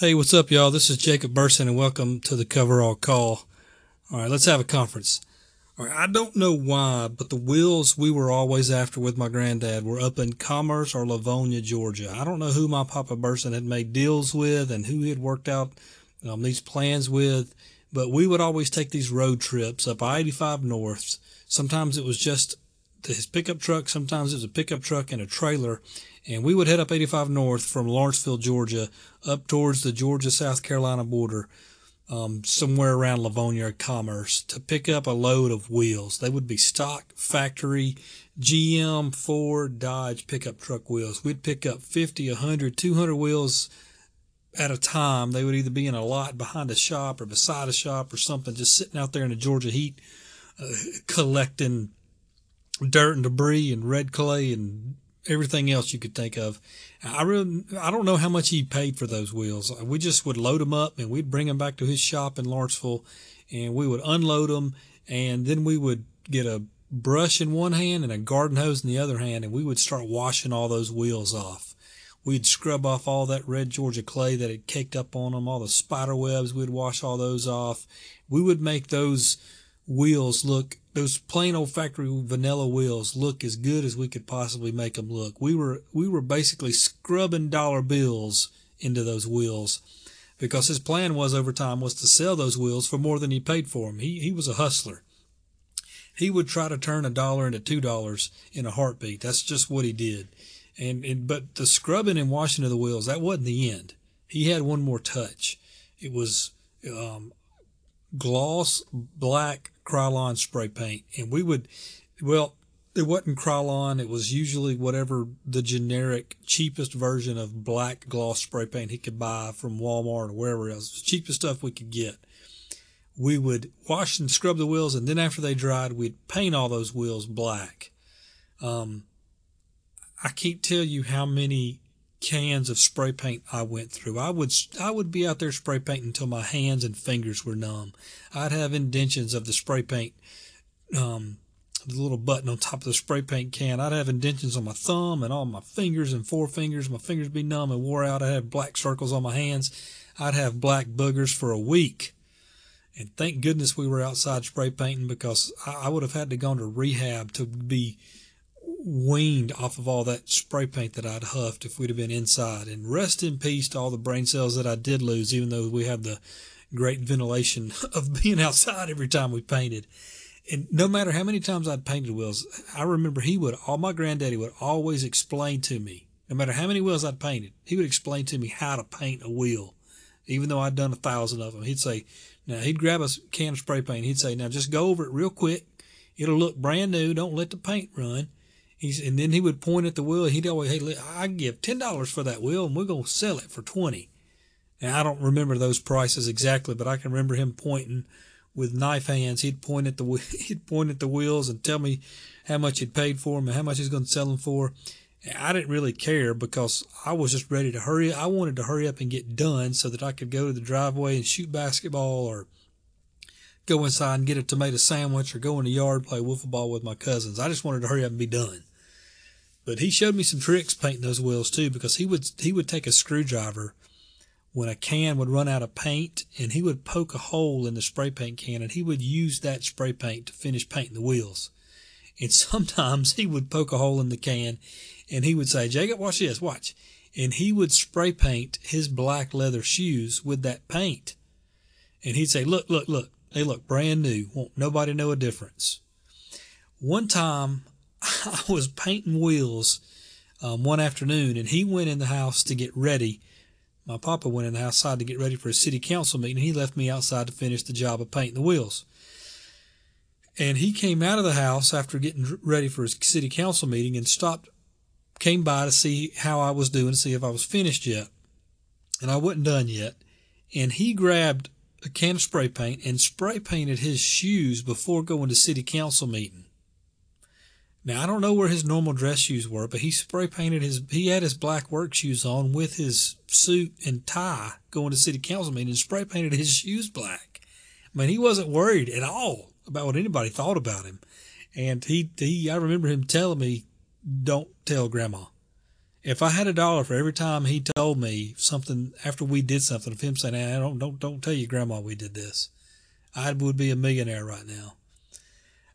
Hey, what's up, y'all? This is Jacob Burson, and welcome to the Coverall Call. All right, let's have a conference. All right, I don't know why, but the wheels we were always after with my granddad were up in Commerce or Lavonia, Georgia. I don't know who my Papa Burson had made deals with and who he had worked out um, these plans with, but we would always take these road trips up I-85 North. Sometimes it was just his pickup truck. Sometimes it was a pickup truck and a trailer. And we would head up 85 North from Lawrenceville, Georgia, up towards the Georgia South Carolina border, um, somewhere around Lavonia Commerce, to pick up a load of wheels. They would be stock factory GM, Ford, Dodge pickup truck wheels. We'd pick up 50, 100, 200 wheels at a time. They would either be in a lot behind a shop or beside a shop or something, just sitting out there in the Georgia heat, uh, collecting dirt and debris and red clay and everything else you could think of. I really, I don't know how much he paid for those wheels. We just would load them up and we'd bring them back to his shop in Lawrenceville and we would unload them and then we would get a brush in one hand and a garden hose in the other hand and we would start washing all those wheels off. We'd scrub off all that red Georgia clay that had caked up on them, all the spider webs, we'd wash all those off. We would make those wheels look those plain old factory vanilla wheels look as good as we could possibly make them look. We were we were basically scrubbing dollar bills into those wheels because his plan was over time was to sell those wheels for more than he paid for them. He he was a hustler. He would try to turn a dollar into two dollars in a heartbeat. That's just what he did. And, and but the scrubbing and washing of the wheels that wasn't the end. He had one more touch. It was um, gloss black Krylon spray paint, and we would, well, it wasn't Krylon. It was usually whatever the generic cheapest version of black gloss spray paint he could buy from Walmart or wherever else. The cheapest stuff we could get. We would wash and scrub the wheels, and then after they dried, we'd paint all those wheels black. Um, I can't tell you how many cans of spray paint I went through. I would I would be out there spray painting until my hands and fingers were numb. I'd have indentions of the spray paint, um, the little button on top of the spray paint can. I'd have indentions on my thumb and all my fingers and forefingers. My fingers be numb and wore out. I'd have black circles on my hands. I'd have black boogers for a week. And thank goodness we were outside spray painting because I, I would have had to go to rehab to be weaned off of all that spray paint that I'd huffed if we'd have been inside. And rest in peace to all the brain cells that I did lose, even though we have the great ventilation of being outside every time we painted. And no matter how many times I'd painted wheels, I remember he would, all my granddaddy would always explain to me, no matter how many wheels I'd painted, he would explain to me how to paint a wheel. Even though I'd done a thousand of them, he'd say, now he'd grab a can of spray paint. He'd say, now just go over it real quick. It'll look brand new. Don't let the paint run. He's, and then he would point at the wheel. He'd always, hey, I give ten dollars for that wheel, and we're gonna sell it for twenty. And I don't remember those prices exactly, but I can remember him pointing with knife hands. He'd point at the he'd point at the wheels and tell me how much he'd paid for them and how much he's going to sell them for. And I didn't really care because I was just ready to hurry. I wanted to hurry up and get done so that I could go to the driveway and shoot basketball or go inside and get a tomato sandwich or go in the yard and play wiffle ball with my cousins. I just wanted to hurry up and be done. But he showed me some tricks painting those wheels too, because he would he would take a screwdriver when a can would run out of paint, and he would poke a hole in the spray paint can, and he would use that spray paint to finish painting the wheels. And sometimes he would poke a hole in the can, and he would say, "Jacob, watch this, watch," and he would spray paint his black leather shoes with that paint. And he'd say, "Look, look, look, they look brand new. Won't nobody know a difference." One time I was painting wheels um, one afternoon, and he went in the house to get ready. My papa went in the outside to get ready for a city council meeting. And he left me outside to finish the job of painting the wheels. And he came out of the house after getting ready for his city council meeting and stopped, came by to see how I was doing, see if I was finished yet. And I wasn't done yet. And he grabbed a can of spray paint and spray painted his shoes before going to city council meeting. Now I don't know where his normal dress shoes were, but he spray painted his he had his black work shoes on with his suit and tie going to city council meeting and spray painted his shoes black. I mean, he wasn't worried at all about what anybody thought about him. And he he I remember him telling me, Don't tell grandma. If I had a dollar for every time he told me something after we did something of him saying, hey, "Don't don't don't tell your grandma we did this," I would be a millionaire right now.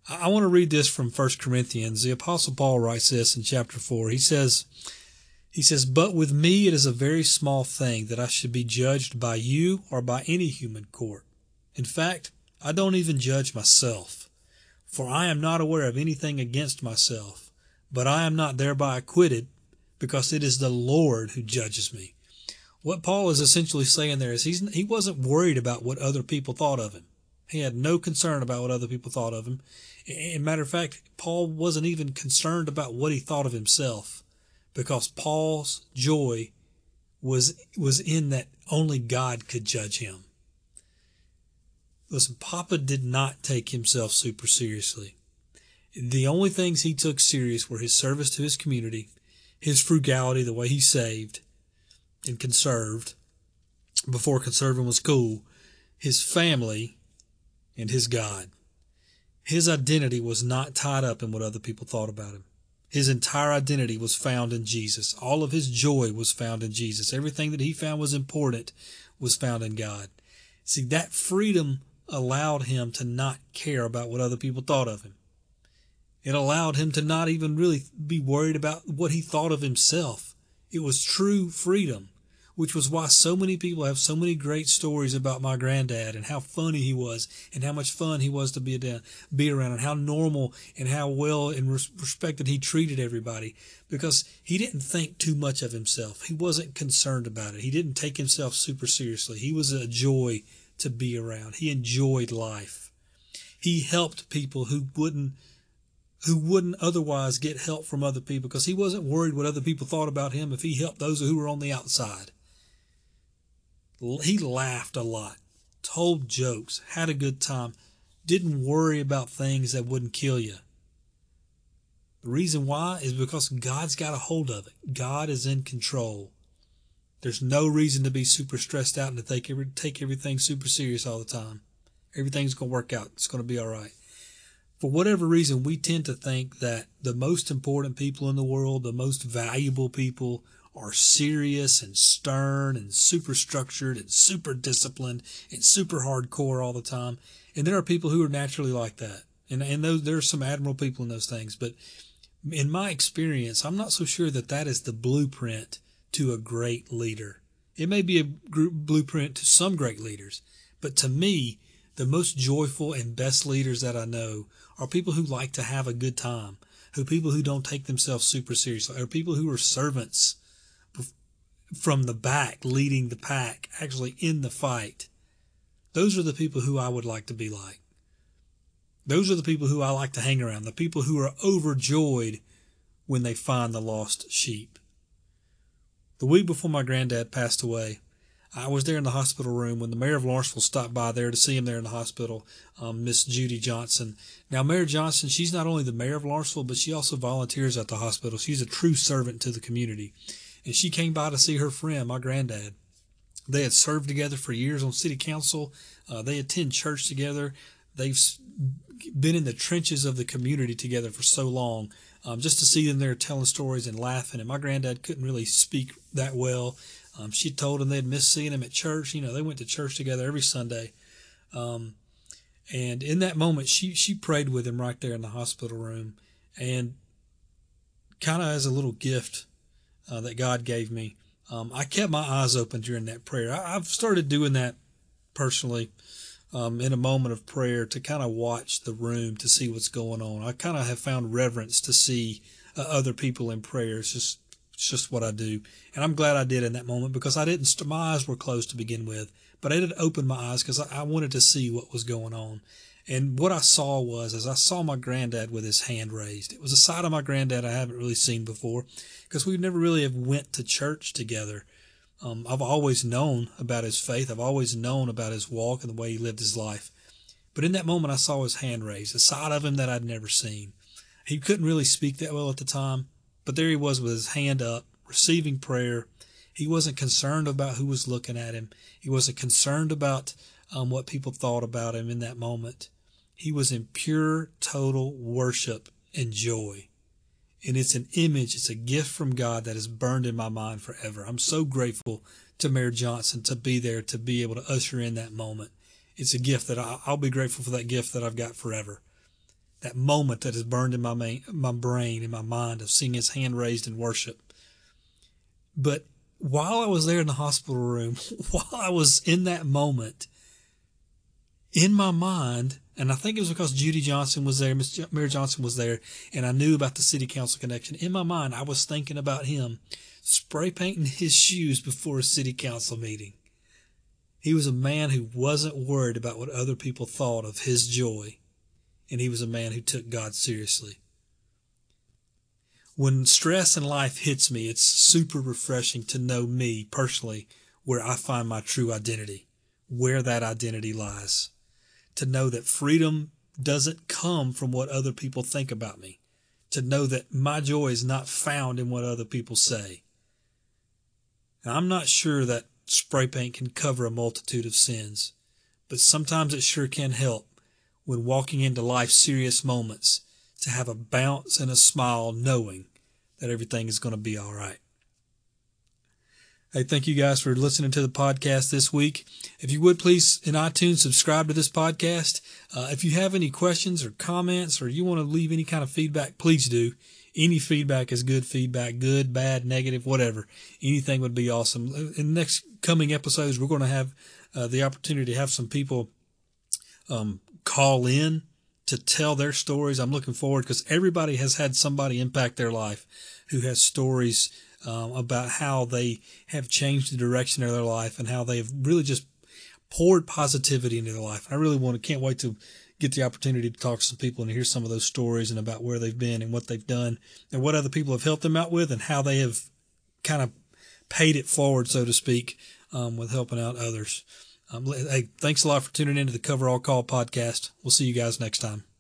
I want to read this from 1 Corinthians. The Apostle Paul writes this in chapter 4. He says, he says, But with me it is a very small thing that I should be judged by you or by any human court. In fact, I don't even judge myself, for I am not aware of anything against myself, but I am not thereby acquitted, because it is the Lord who judges me. What Paul is essentially saying there is he's, he wasn't worried about what other people thought of him. He had no concern about what other people thought of him. In matter of fact, Paul wasn't even concerned about what he thought of himself because Paul's joy was was in that only God could judge him. Listen, Papa did not take himself super seriously. The only things he took serious were his service to his community, his frugality, the way he saved and conserved before conserving was cool, his family, and his God. His identity was not tied up in what other people thought about him. His entire identity was found in Jesus. All of his joy was found in Jesus. Everything that he found was important was found in God. See, that freedom allowed him to not care about what other people thought of him. It allowed him to not even really be worried about what he thought of himself. It was true freedom which was why so many people have so many great stories about my granddad and how funny he was and how much fun he was to be, be around and how normal and how well and respected he treated everybody because he didn't think too much of himself. He wasn't concerned about it. He didn't take himself super seriously. He was a joy to be around. He enjoyed life. He helped people who wouldn't who wouldn't otherwise get help from other people because he wasn't worried what other people thought about him if he helped those who were on the outside. He laughed a lot, told jokes, had a good time, didn't worry about things that wouldn't kill you. The reason why is because God's got a hold of it. God is in control. There's no reason to be super stressed out and to take every, take everything super serious all the time. Everything's going to work out. It's going to be all right. For whatever reason, we tend to think that the most important people in the world, the most valuable people, are serious and stern and super structured and super disciplined and super hardcore all the time. And there are people who are naturally like that. And, and those, there are some admirable people in those things. But in my experience, I'm not so sure that that is the blueprint to a great leader. It may be a blueprint to some great leaders, but to me, the most joyful and best leaders that I know are people who like to have a good time, who people who don't take themselves super seriously, or people who are servants from the back, leading the pack, actually in the fight. Those are the people who I would like to be like. Those are the people who I like to hang around, the people who are overjoyed when they find the lost sheep. The week before my granddad passed away, I was there in the hospital room when the mayor of Lawrenceville stopped by there to see him there in the hospital, um, Miss Judy Johnson. Now, Mayor Johnson, she's not only the mayor of Lawrenceville, but she also volunteers at the hospital. She's a true servant to the community and she came by to see her friend, my granddad. They had served together for years on city council. Uh, they attend church together. They've been in the trenches of the community together for so long. Um, just to see them there telling stories and laughing. And my granddad couldn't really speak that well. Um, she told him they'd miss seeing him at church. You know, they went to church together every Sunday. Um, and in that moment, she she prayed with him right there in the hospital room, and kind of as a little gift uh, that God gave me. Um, I kept my eyes open during that prayer. I, have started doing that personally um, in a moment of prayer to kind of watch the room to see what's going on. I kind of have found reverence to see uh, other people in prayer. It's just it's just what I do, and I'm glad I did in that moment because I didn't. My eyes were closed to begin with, but I did open my eyes because I, I wanted to see what was going on. And what I saw was, as I saw my granddad with his hand raised, it was a side of my granddad I haven't really seen before, because we never really have went to church together. Um, I've always known about his faith. I've always known about his walk and the way he lived his life. But in that moment, I saw his hand raised, a side of him that I'd never seen. He couldn't really speak that well at the time, but there he was with his hand up, receiving prayer. He wasn't concerned about who was looking at him. He wasn't concerned about um, what people thought about him in that moment. He was in pure, total worship and joy. And it's an image, it's a gift from God that is burned in my mind forever. I'm so grateful to Mayor Johnson to be there, to be able to usher in that moment. It's a gift that I, will be grateful for that gift that I've got forever. That moment that is burned in my, main, my brain, in my mind of seeing his hand raised in worship. But while I was there in the hospital room, while I was in that moment, in my mind, and I think it was because Judy Johnson was there, Miss Mayor Johnson was there, and I knew about the city council connection. In my mind, I was thinking about him spray painting his shoes before a city council meeting. He was a man who wasn't worried about what other people thought of his joy, and he was a man who took God seriously. When stress in life hits me, it's super refreshing to know me personally where I find my true identity, where that identity lies to know that freedom doesn't come from what other people think about me, to know that my joy is not found in what other people say. I'm not sure that spray paint can cover a multitude of sins, but sometimes it sure can help when walking into life's serious moments to have a bounce and a smile knowing that everything is going to be all right. Hey, thank you guys for listening to the podcast this week. If you would please in iTunes subscribe to this podcast. Uh, if you have any questions or comments or you want to leave any kind of feedback, please do. Any feedback is good feedback, good, bad, negative, whatever. Anything would be awesome. In the next coming episodes, we're going to have uh, the opportunity to have some people um, call in to tell their stories. I'm looking forward because everybody has had somebody impact their life who has stories um, about how they have changed the direction of their life and how they've really just poured positivity into their life. I really want to, can't wait to get the opportunity to talk to some people and hear some of those stories and about where they've been and what they've done and what other people have helped them out with and how they have kind of paid it forward, so to speak, um, with helping out others. Um, hey, thanks a lot for tuning into the Cover All Call podcast. We'll see you guys next time.